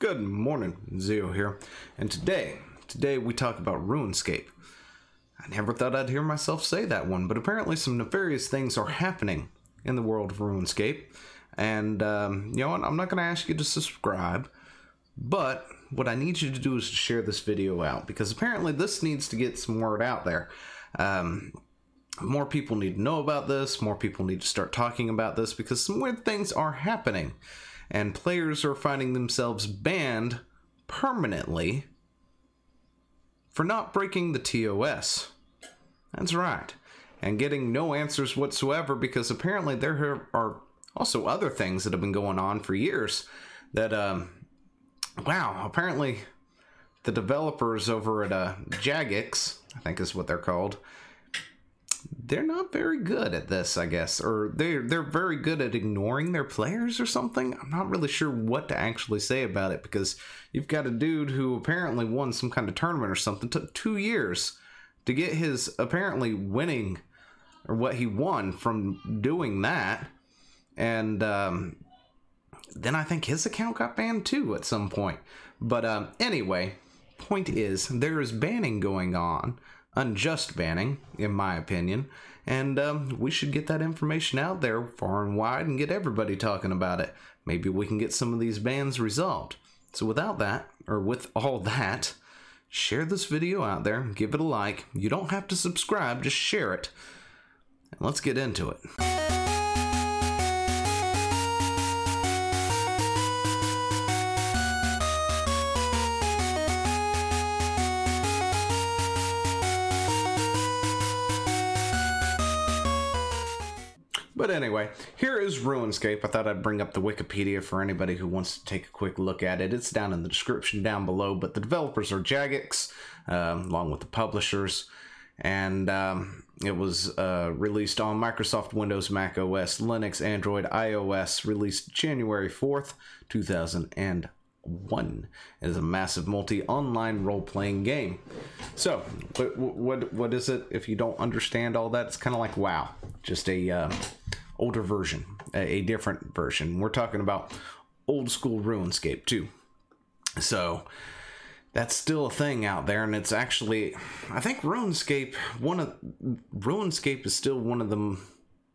Good morning, Zio here. And today, today we talk about RuneScape. I never thought I'd hear myself say that one, but apparently some nefarious things are happening in the world of RuneScape. And um, you know what? I'm not going to ask you to subscribe, but what I need you to do is to share this video out because apparently this needs to get some word out there. Um, more people need to know about this. More people need to start talking about this because some weird things are happening, and players are finding themselves banned permanently for not breaking the TOS. That's right. And getting no answers whatsoever because apparently there are also other things that have been going on for years that, um, wow, apparently the developers over at uh, Jagex, I think is what they're called, they're not very good at this, I guess, or they're they're very good at ignoring their players or something. I'm not really sure what to actually say about it because you've got a dude who apparently won some kind of tournament or something. took two years to get his apparently winning or what he won from doing that, and um, then I think his account got banned too at some point. But um, anyway, point is there is banning going on unjust banning, in my opinion. And um, we should get that information out there far and wide and get everybody talking about it. Maybe we can get some of these bans resolved. So, without that, or with all that, share this video out there, give it a like. You don't have to subscribe, just share it. And let's get into it. But anyway, here is RuneScape. I thought I'd bring up the Wikipedia for anybody who wants to take a quick look at it. It's down in the description down below, but the developers are Jagex, uh, along with the publishers. And um, it was uh, released on Microsoft Windows, Mac OS, Linux, Android, iOS, released January 4th, 2001. It is a massive multi online role playing game. So, what, what, what is it? If you don't understand all that, it's kind of like WoW. Just a. Uh, older version, a, different version. We're talking about old school RuneScape too. So that's still a thing out there, and it's actually, I think RuneScape one of RuneScape is still one of the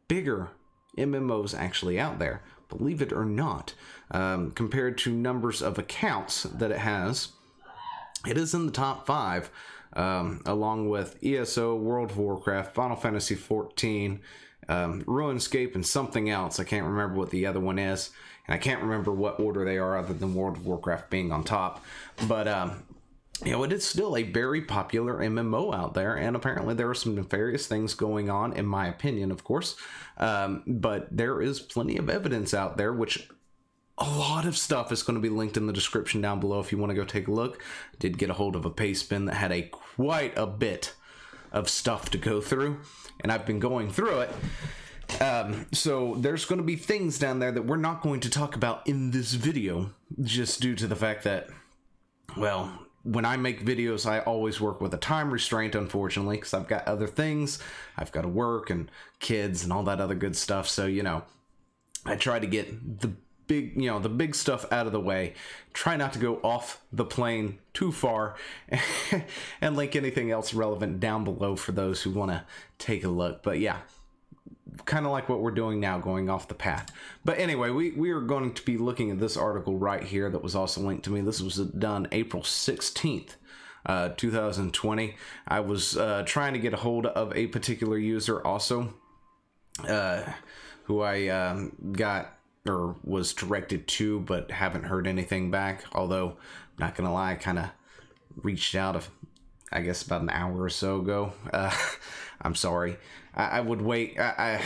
bigger MMOs actually out there, believe it or not. Um, compared to numbers of accounts that it has, it is in the top five, um, along with ESO, World of Warcraft, Final Fantasy XIV, um, RuneScape and something else. I can't remember what the other one is, and I can't remember what order they are, other than World of Warcraft being on top. But um, you know, it is still a very popular MMO out there, and apparently there are some nefarious things going on, in my opinion, of course. Um, but there is plenty of evidence out there, which a lot of stuff is going to be linked in the description down below if you want to go take a look. Did get a hold of a Pastebin that had a quite a bit of stuff to go through and I've been going through it. Um, so there's going to be things down there that we're not going to talk about in this video, just due to the fact that, well, when I make videos, I always work with a time restraint, unfortunately, because I've got other things. I've got to work and kids and all that other good stuff. So, you know, I try to get the big, you know, the big stuff out of the way. Try not to go off the plane too far and link anything else relevant down below for those who want to take a look. But yeah, kind of like what we're doing now, going off the path. But anyway, we, we are going to be looking at this article right here that was also linked to me. This was done April 16th. Uh, 2020. I was uh, trying to get a hold of a particular user also, uh, who I um, got or was directed to, but haven't heard anything back. Although, I'm not gonna lie, I kind of reached out, of, I guess, about an hour or so ago. Uh, I'm sorry. I, I would wait. I, I,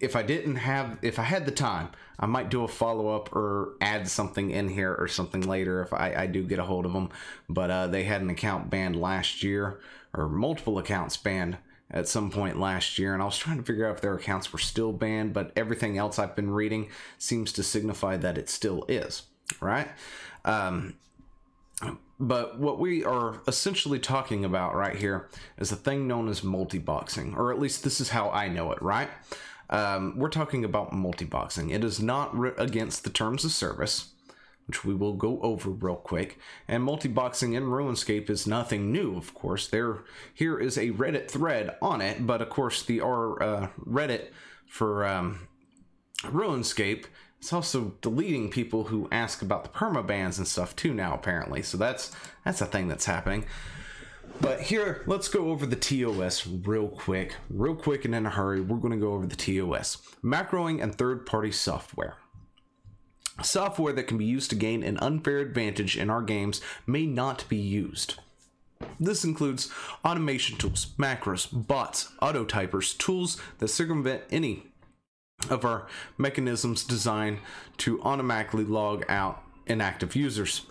if I didn't have, if I had the time, I might do a follow up or add something in here or something later if I, I do get a hold of them. But uh, they had an account banned last year, or multiple accounts banned at some point last year, and I was trying to figure out if their accounts were still banned, but everything else I've been reading seems to signify that it still is, right? Um, but what we are essentially talking about right here is a thing known as multi-boxing, or at least this is how I know it, right? Um, we're talking about multi-boxing. It is not re- against the terms of service. Which we will go over real quick. And multi-boxing in RuneScape is nothing new, of course. There, here is a Reddit thread on it, but of course the our uh, Reddit for um, RuneScape it's also deleting people who ask about the permabans and stuff too now apparently. So that's that's a thing that's happening. But here, let's go over the TOS real quick, real quick and in a hurry. We're going to go over the TOS, macroing and third-party software. Software that can be used to gain an unfair advantage in our games may not be used. This includes automation tools, macros, bots, autotypers, tools that circumvent any of our mechanisms designed to automatically log out inactive users.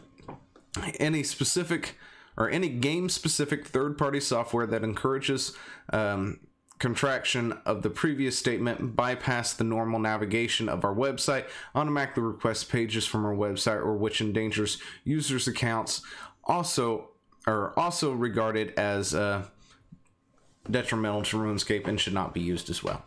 Any specific or any game specific third party software that encourages um, contraction of the previous statement bypass the normal navigation of our website, automatically request pages from our website, or which endangers users' accounts, also are also regarded as uh, detrimental to RuneScape and should not be used as well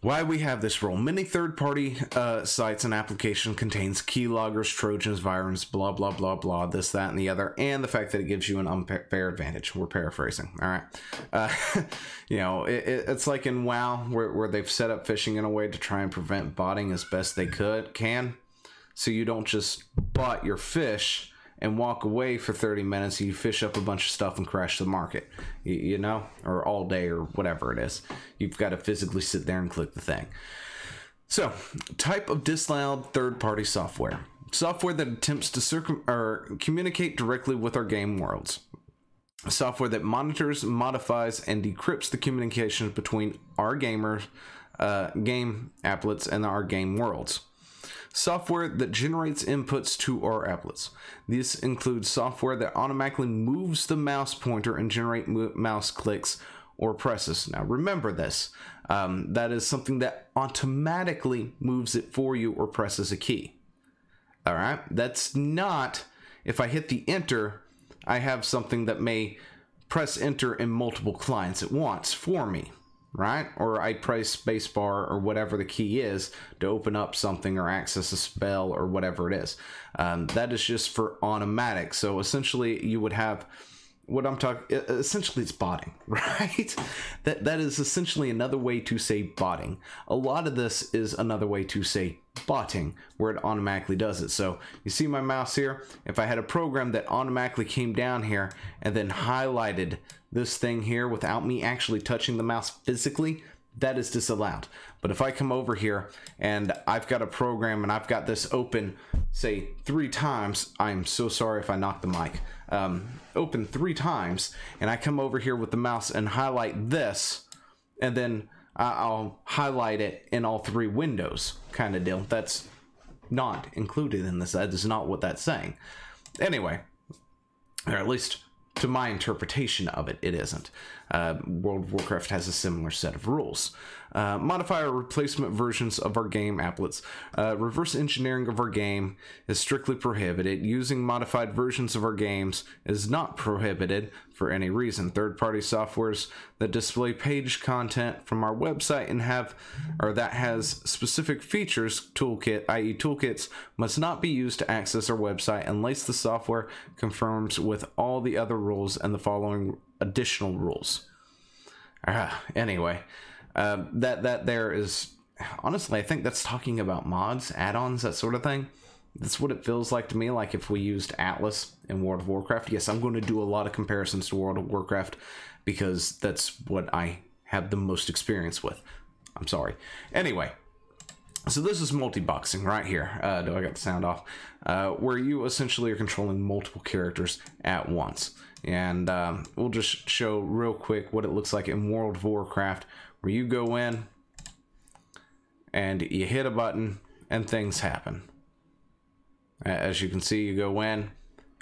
why we have this rule. Many third-party uh, sites and application contains keyloggers, trojans, virus, blah blah blah blah, this, that, and the other, and the fact that it gives you an unfair advantage. We're paraphrasing. All right, uh, you know, it, it's like in WoW where, where they've set up fishing in a way to try and prevent botting as best they could can, so you don't just bot your fish and walk away for 30 minutes you fish up a bunch of stuff and crash the market. You, know? Or all day or whatever it is. You've got to physically sit there and click the thing. So type of disallowed third-party software. Software that attempts to circum or communicate directly with our game worlds. Software that monitors modifies and decrypts the communications between our gamers uh, game applets and our game worlds software that generates inputs to our applets. This includes software that automatically moves the mouse pointer and generate mouse clicks or presses. Now remember this. Um, that is something that automatically moves it for you or presses a key. All right. That's not if I hit the enter, I have something that may press enter in multiple clients at once for me right? Or I press spacebar or whatever the key is to open up something or access a spell or whatever it is. Um, that is just for automatic. So essentially, you would have what I'm talking essentially it's botting, right? that that is essentially another way to say botting. A lot of this is another way to say botting where it automatically does it. So you see my mouse here? If I had a program that automatically came down here and then highlighted this thing here without me actually touching the mouse physically, that is disallowed. But if I come over here and I've got a program and I've got this open, say three times, I'm so sorry if I knock the mic, um, open three times, and I come over here with the mouse and highlight this, and then I'll highlight it in all three windows kind of deal. That's not included in this. That is not what that's saying. Anyway, or at least to my interpretation of it, it isn't. Uh, World of Warcraft has a similar set of rules. Uh, modify or replacement versions of our game applets. Uh, reverse engineering of our game is strictly prohibited. Using modified versions of our games is not prohibited for any reason. Third party softwares that display page content from our website and have or that has specific features toolkit, i.e., toolkits, must not be used to access our website unless the software confirms with all the other rules and the following additional rules. Uh, anyway, uh, that that there is honestly, I think that's talking about mods, add-ons, that sort of thing. That's what it feels like to me. Like if we used Atlas in World of Warcraft. Yes, I'm going to do a lot of comparisons to World of Warcraft because that's what I have the most experience with. I'm sorry. Anyway, so this is multi-boxing right here. Uh, do I got the sound off? Uh, where you essentially are controlling multiple characters at once. And um, we'll just show real quick what it looks like in World of Warcraft, where you go in and you hit a button and things happen. As you can see, you go in,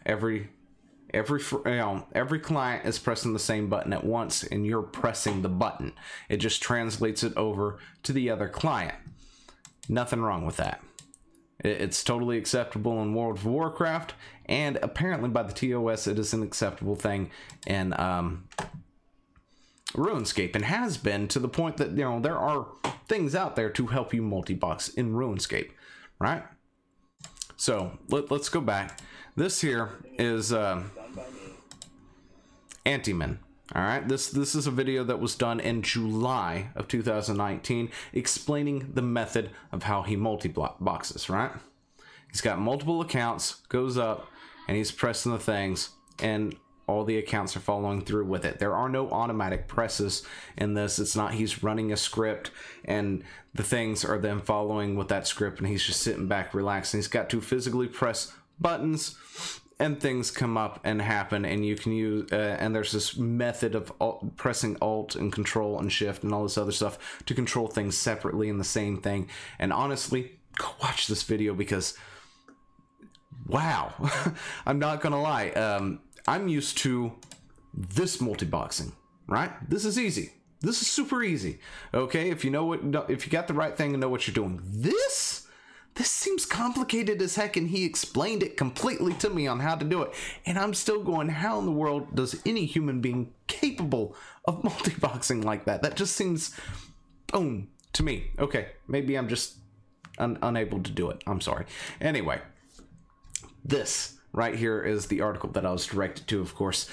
every every you know, every client is pressing the same button at once and you're pressing the button. It just translates it over to the other client. Nothing wrong with that. It's totally acceptable in World of Warcraft, and apparently by the TOS, it is an acceptable thing in um, RuneScape, and has been to the point that you know there are things out there to help you multi-box in RuneScape, right? So let, us go back. This here is uh, Antiman. All right, this this is a video that was done in July of 2019, explaining the method of how he multi boxes. Right, he's got multiple accounts, goes up, and he's pressing the things, and all the accounts are following through with it. There are no automatic presses in this. It's not he's running a script and the things are then following with that script and he's just sitting back relaxing. He's got to physically press buttons and things come up and happen and you can use uh, and there's this method of alt, pressing alt and control and shift and all this other stuff to control things separately in the same thing and honestly go watch this video because wow i'm not gonna lie um, i'm used to this multi-boxing right this is easy this is super easy okay if you know what if you got the right thing and know what you're doing this this seems complicated as heck, and he explained it completely to me on how to do it. And I'm still going, how in the world does any human being capable of multi-boxing like that? That just seems boom to me. Okay, maybe I'm just un- unable to do it. I'm sorry. Anyway, this right here is the article that I was directed to, of course,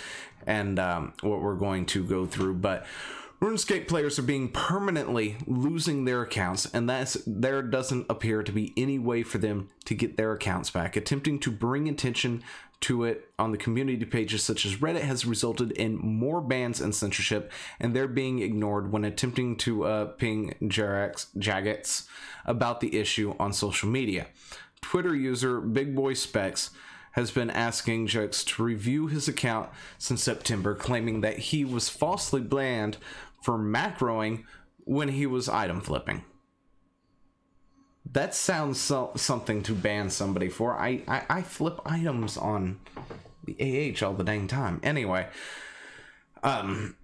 and um, what we're going to go through. But RuneScape players are being permanently losing their accounts, and that's, there doesn't appear to be any way for them to get their accounts back. Attempting to bring attention to it on the community pages such as Reddit has resulted in more bans and censorship, and they're being ignored when attempting to uh, ping Jagex about the issue on social media. Twitter user Big Boy Specs has been asking Jagex to review his account since September, claiming that he was falsely banned for macroing when he was item flipping. That sounds so, something to ban somebody for. I, I, I flip items on the AH all the dang time. Anyway, um,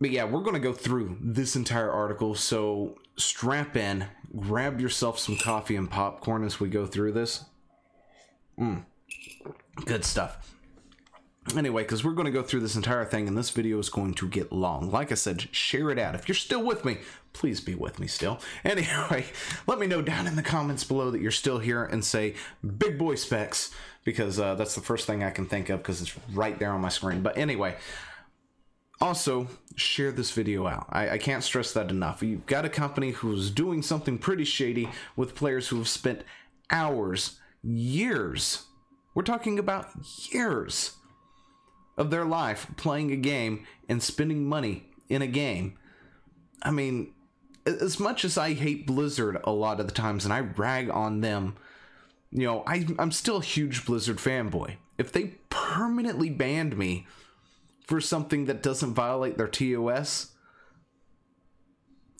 but yeah, we're gonna go through this entire article. So strap in, grab yourself some coffee and popcorn as we go through this. Mm, good stuff anyway, because we're going to go through this entire thing, and this video is going to get long. Like I said, share it out. If you're still with me, please be with me still. Anyway, let me know down in the comments below that you're still here and say big boy specs because uh, that's the first thing I can think of because it's right there on my screen. But anyway, also share this video out. I, I can't stress that enough. You've got a company who's doing something pretty shady with players who have spent hours, years. We're talking about years of their life playing a game and spending money in a game. I mean, as much as I hate Blizzard a lot of the times and I rag on them, you know, I, I'm still a huge Blizzard fanboy. If they permanently banned me for something that doesn't violate their TOS,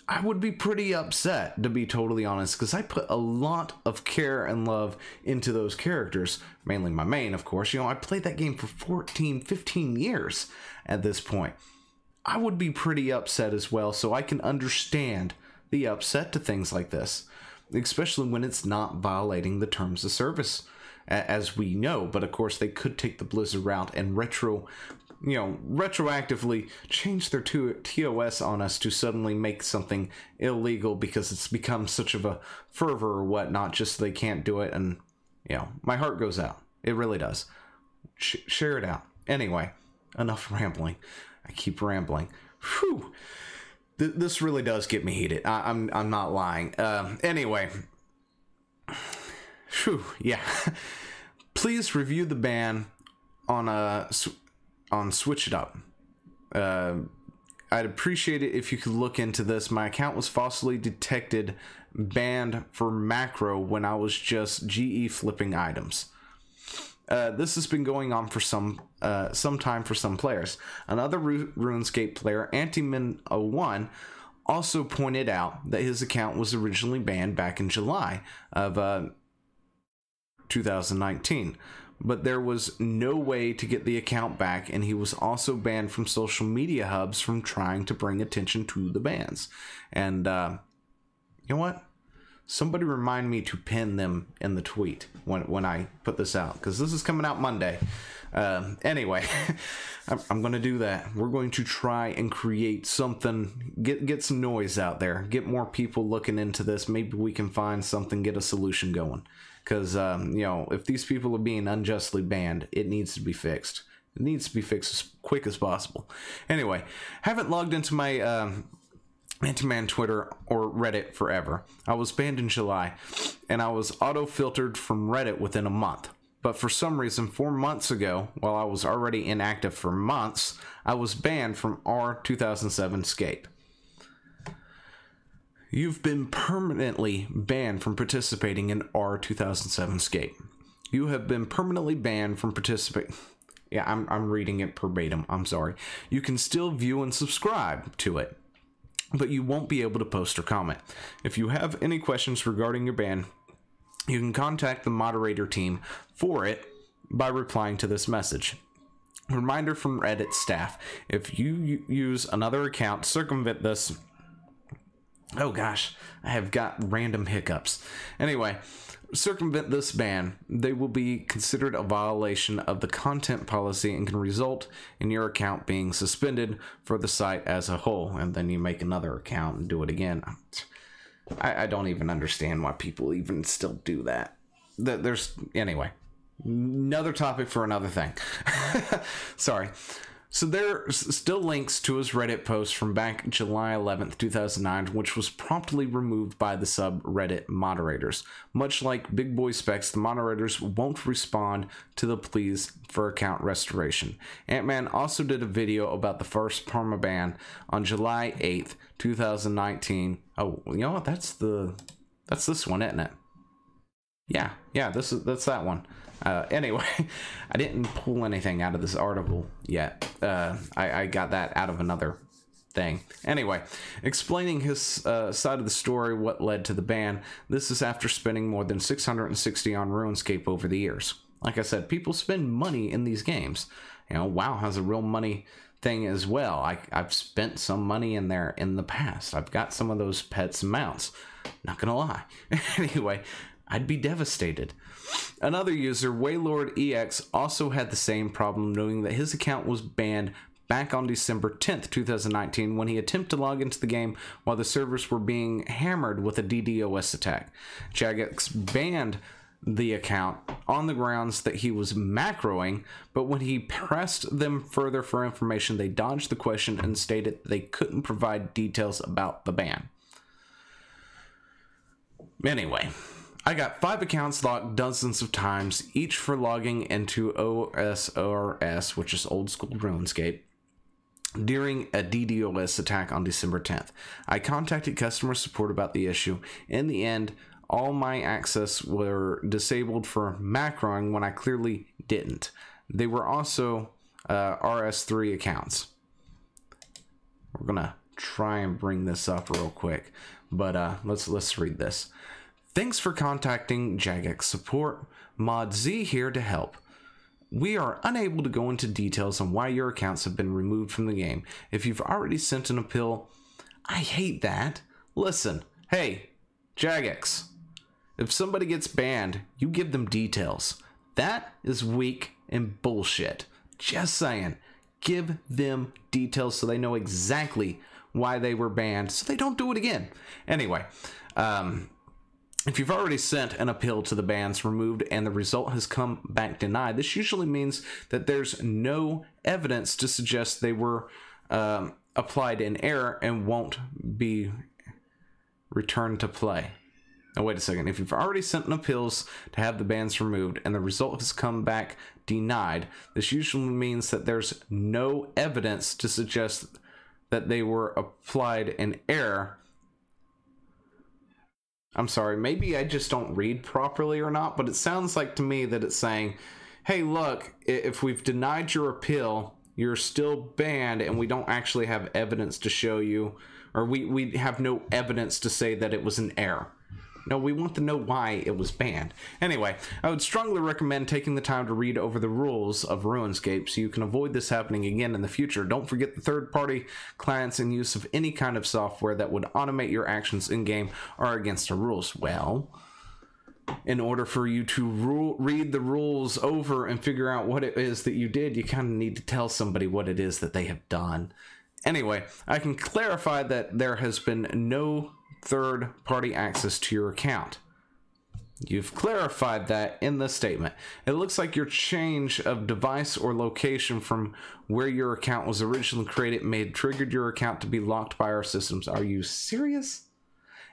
I would be pretty upset, to be totally honest, because I put a lot of care and love into those characters, mainly my main, of course. You know, I played that game for 14, 15 years at this point. I would be pretty upset as well, so I can understand the upset to things like this, especially when it's not violating the terms of service, as we know. But of course, they could take the Blizzard route and retro you know, retroactively change their TOS on us to suddenly make something illegal because it's become such of a fervor or whatnot, just so they can't do it. And, you know, my heart goes out. It really does. Sh- share it out. Anyway, enough rambling. I keep rambling. Whew. Th- this really does get me heated. I- am I'm, I'm not lying. Uh, anyway. Whew, yeah. Please review the ban on a on Switch It Up. Uh, I'd appreciate it if you could look into this. My account was falsely detected banned for macro when I was just GE flipping items. Uh, this has been going on for some uh, some time for some players. Another Ru- RuneScape player, Antimin01, also pointed out that his account was originally banned back in July of uh, 2019 but there was no way to get the account back, and he was also banned from social media hubs from trying to bring attention to the bans. And uh, you know what? Somebody remind me to pin them in the tweet when when I put this out because this is coming out Monday. Uh, anyway, I'm, I'm going to do that. We're going to try and create something, get get some noise out there, get more people looking into this. Maybe we can find something, get a solution going. because um, you know if these people are being unjustly banned, it needs to be fixed. It needs to be fixed as quick as possible. Anyway, haven't logged into my um, Antiman Twitter or Reddit forever. I was banned in July, and I was auto filtered from Reddit within a month. But for some reason, four months ago, while I was already inactive for months, I was banned from r/2007scape. You've been permanently banned from participating in r/2007scape. You have been permanently banned from participating. Yeah, I'm, I'm reading it verbatim. I'm sorry. You can still view and subscribe to it, but you won't be able to post or comment. If you have any questions regarding your ban, you can contact the moderator team for it by replying to this message. Reminder from Reddit staff if you use another account, circumvent this. Oh gosh, I have got random hiccups. Anyway, circumvent this ban, they will be considered a violation of the content policy and can result in your account being suspended for the site as a whole. And then you make another account and do it again. I, I don't even understand why people even still do that. There's anyway, another topic for another thing. Sorry. So there's still links to his Reddit post from back July 11th, 2009, which was promptly removed by the subreddit moderators. Much like Big Boy Specs, the moderators won't respond to the pleas for account restoration. Ant-Man also did a video about the first permaban on July 8th, 2019. Oh, you know what? That's the that's this one, isn't it? Yeah, yeah, this is that's that one. Uh, anyway, I didn't pull anything out of this article yet. Uh, I, I, got that out of another thing. Anyway, explaining his uh, side of the story, what led to the ban. This is after spending more than 660 on RuneScape over the years. Like I said, people spend money in these games. You know, WoW has a real money thing as well. I, I've spent some money in there in the past. I've got some of those pets mounts. Not gonna lie. anyway, I'd be devastated. Another user, Waylord EX, also had the same problem, knowing that his account was banned back on December 10th, 2019, when he attempted to log into the game while the servers were being hammered with a DDoS attack. Jagex banned the account on the grounds that he was macroing, but when he pressed them further for information, they dodged the question and stated they couldn't provide details about the ban. Anyway, I got five accounts locked dozens of times, each for logging into OSRS, which is old school RuneScape, during a DDoS attack on December 10th. I contacted customer support about the issue. In the end, all my access were disabled for macroing when I clearly didn't. They were also uh, RS3 accounts. We're gonna try and bring this up real quick, but uh, let's let's read this. Thanks for contacting Jagex support. Mod Z here to help. We are unable to go into details on why your accounts have been removed from the game. If you've already sent an appeal, I hate that. Listen, hey, Jagex, if somebody gets banned, you give them details. That is weak and bullshit. Just saying. Give them details so they know exactly why they were banned so they don't do it again. Anyway, um, if you've already sent an appeal to the bans removed and the result has come back denied, this usually means that there's no evidence to suggest they were um, applied in error and won't be returned to play. Now, wait a second. If you've already sent an appeals to have the bans removed and the result has come back denied, this usually means that there's no evidence to suggest that they were applied in error I'm sorry, maybe I just don't read properly or not, but it sounds like to me that it's saying, hey, look, if we've denied your appeal, you're still banned, and we don't actually have evidence to show you, or we, we have no evidence to say that it was an error. No, we want to know why it was banned. Anyway, I would strongly recommend taking the time to read over the rules of RuneScape so you can avoid this happening again in the future. Don't forget the third party clients and use of any kind of software that would automate your actions in game are against the rules. Well, in order for you to rule, read the rules over and figure out what it is that you did, you kind of need to tell somebody what it is that they have done. Anyway, I can clarify that there has been no third party access to your account. You've clarified that in the statement. It looks like your change of device or location from where your account was originally created may have triggered your account to be locked by our systems. Are you serious?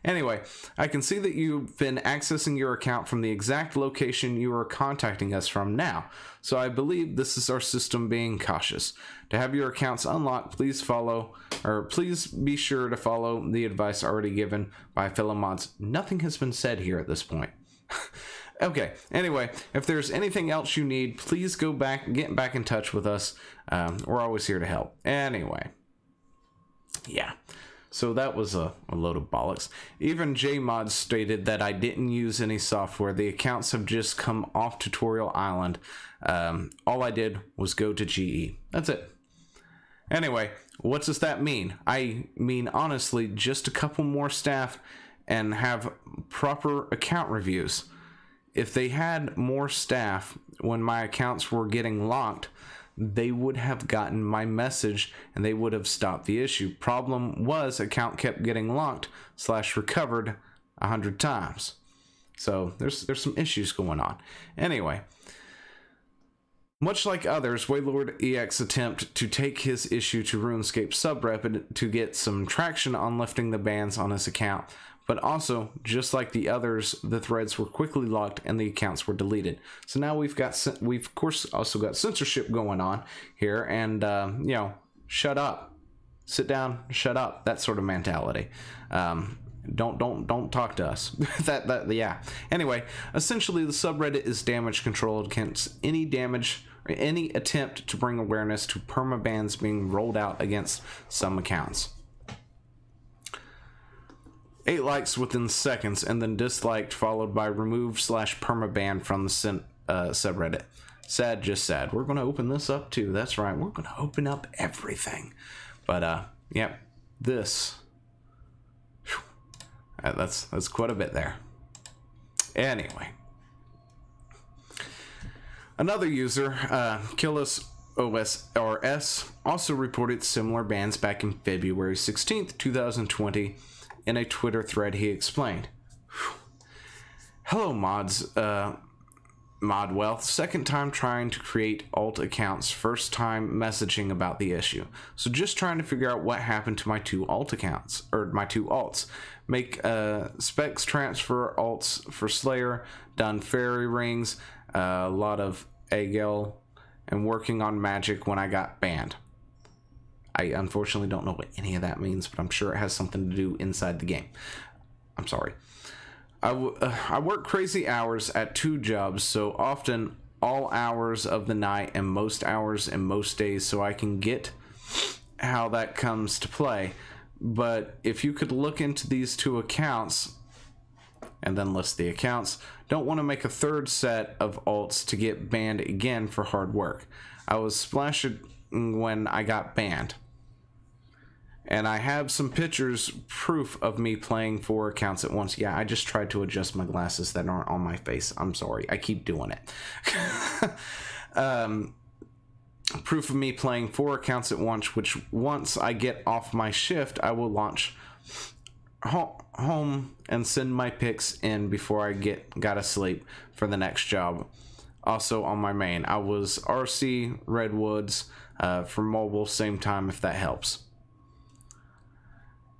Anyway, I can see that you've been accessing your account from the exact location you are contacting us from now, so I believe this is our system being cautious. To have your accounts unlocked, please follow, or please be sure to follow the advice already given by fellow mods. Nothing has been said here at this point. okay. Anyway, if there's anything else you need, please go back, get back in touch with us. Um, we're always here to help. Anyway, yeah. So that was a, a load of bollocks. Even JMod stated that I didn't use any software. The accounts have just come off Tutorial Island. Um, all I did was go to GE. That's it. Anyway, what does that mean? I mean, honestly, just a couple more staff and have proper account reviews. If they had more staff when my accounts were getting locked, they would have gotten my message and they would have stopped the issue. Problem was, account kept getting locked slash recovered a hundred times. So there's there's some issues going on. Anyway, much like others, Waylord EX attempt to take his issue to RuneScape subreddit to get some traction on lifting the bans on his account, but also, just like the others, the threads were quickly locked and the accounts were deleted. So now we've got, we've of course also got censorship going on here, and uh, you know, shut up, sit down, shut up, that sort of mentality. Um, don't don't don't talk to us. that that yeah. Anyway, essentially the subreddit is damage controlled against any damage or any attempt to bring awareness to permabans being rolled out against some accounts eight likes within seconds, and then disliked, followed by removed slash permaban from the uh, subreddit. Sad, just sad. We're going to open this up too. That's right. We're going to open up everything. But uh, yeah, this. Whew, that's that's quite a bit there. Anyway, another user, uh, Killis OSRS, also reported similar bans back in February 16th, 2020 in a Twitter thread, he explained Hello, mods. Uh, Mod Wealth, second time trying to create alt accounts, first time messaging about the issue. So just trying to figure out what happened to my two alt accounts, or my two alts. Make uh, specs transfer alts for Slayer, done fairy rings, uh, a lot of Agel, and working on magic when I got banned. I unfortunately don't know what any of that means, but I'm sure it has something to do inside the game. I'm sorry. I, w- uh, I work crazy hours at two jobs, so often all hours of the night and most hours and most days, so I can get how that comes to play. But if you could look into these two accounts and then list the accounts, don't want to make a third set of alts to get banned again for hard work. I was splashed when I got banned and I have some pictures proof of me playing four accounts at once. Yeah, I just tried to adjust my glasses that aren't on my face. I'm sorry. I keep doing it. um, proof of me playing four accounts at once, which once I get off my shift, I will launch home and send my pics in before I get got to sleep for the next job. Also on my main, I was RC Redwoods uh, for mobile, same time if that helps.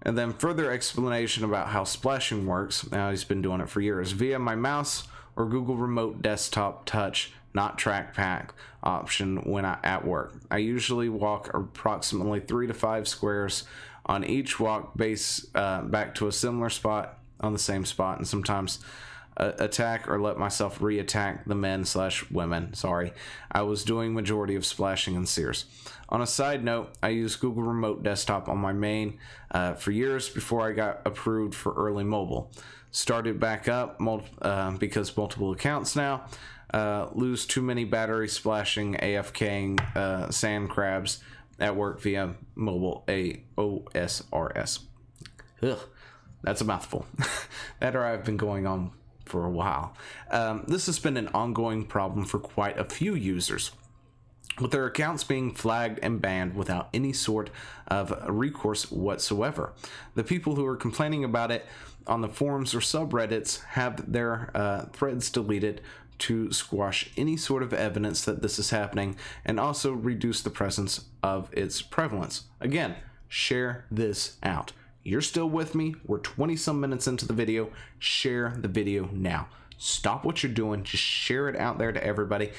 And then further explanation about how splashing works. Now he's been doing it for years via my mouse or Google Remote Desktop Touch, not trackpad option when I at work. I usually walk approximately three to five squares on each walk, base uh, back to a similar spot on the same spot, and sometimes attack or let myself re-attack the men slash women. Sorry, I was doing majority of splashing in Seers. On a side note, I used Google Remote Desktop on my main uh, for years before I got approved for early mobile. Started back up mul- uh, because multiple accounts now. Uh, lose too many battery splashing AFKing uh, sand crabs at work via mobile AOSRS. Ugh, that's a mouthful. that or I've been going on for a while. Um, this has been an ongoing problem for quite a few users. with their accounts being flagged and banned without any sort of recourse whatsoever. The people who are complaining about it on the forums or subreddits have their uh, threads deleted to squash any sort of evidence that this is happening and also reduce the presence of its prevalence. Again, share this out. You're still with me. We're 20 some minutes into the video. Share the video now. Stop what you're doing. Just share it out there to everybody.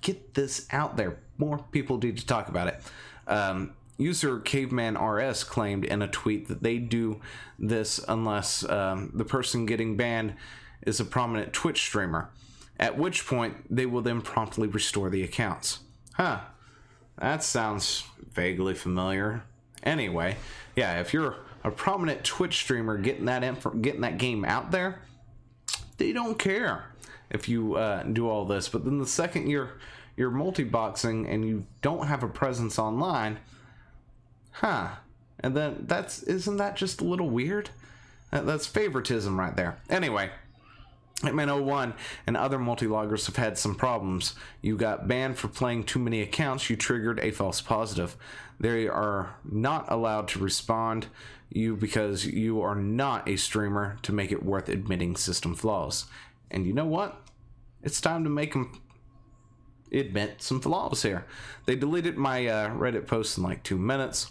Get this out there. More people need to talk about it. Um, user Caveman RS claimed in a tweet that they do this unless um, the person getting banned is a prominent Twitch streamer, at which point they will then promptly restore the accounts. Huh. That sounds vaguely familiar. Anyway, yeah, if you're a prominent Twitch streamer getting that getting that game out there, they don't care if you uh, do all this. But then the second you're you're multi-boxing and you don't have a presence online, huh? And then that's isn't that just a little weird? That's favoritism right there. Anyway, Hitman 01 and other multi-loggers have had some problems. You got banned for playing too many accounts. You triggered a false positive. They are not allowed to respond you because you are not a streamer to make it worth admitting system flaws. And you know what? It's time to make them admit some flaws here. They deleted my uh, Reddit post in like two minutes.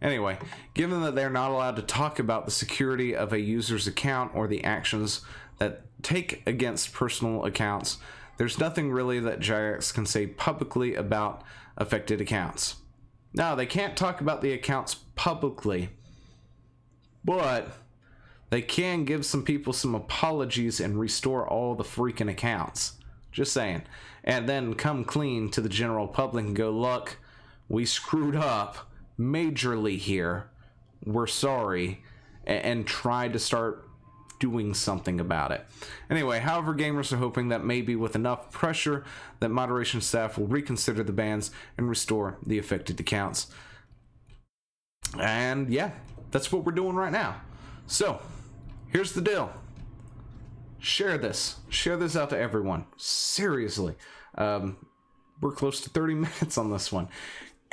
Anyway, given that they're not allowed to talk about the security of a user's account or the actions that take against personal accounts, there's nothing really that Jagex can say publicly about affected accounts. Now, they can't talk about the accounts publicly, but they can give some people some apologies and restore all the freaking accounts. Just saying. And then come clean to the general public and go, look, we screwed up majorly here. We're sorry. And, try to start doing something about it. Anyway, however, gamers are hoping that maybe with enough pressure that moderation staff will reconsider the bans and restore the affected accounts. And yeah, that's what we're doing right now. So, here's the deal. Share this. Share this out to everyone. Seriously. Um, we're close to 30 minutes on this one.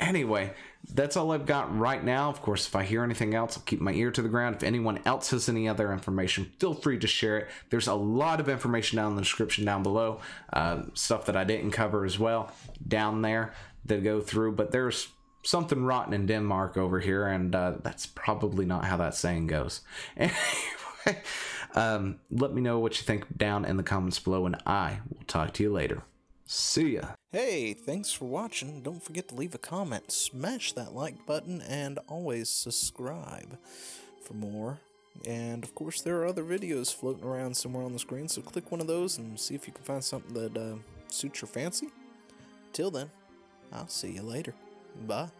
Anyway, that's all I've got right now. Of course, if I hear anything else, I'll keep my ear to the ground. If anyone else has any other information, feel free to share it. There's a lot of information down in the description down below, uh, stuff that I didn't cover as well down there to go through. But there's something rotten in Denmark over here, and uh, that's probably not how that saying goes. Anyway, um, let me know what you think down in the comments below, and I will talk to you later. See ya. Hey, thanks for watching. Don't forget to leave a comment, smash that like button, and always subscribe for more. And of course, there are other videos floating around somewhere on the screen, so click one of those and see if you can find something that uh, suits your fancy. Till then, I'll see you later. Ba?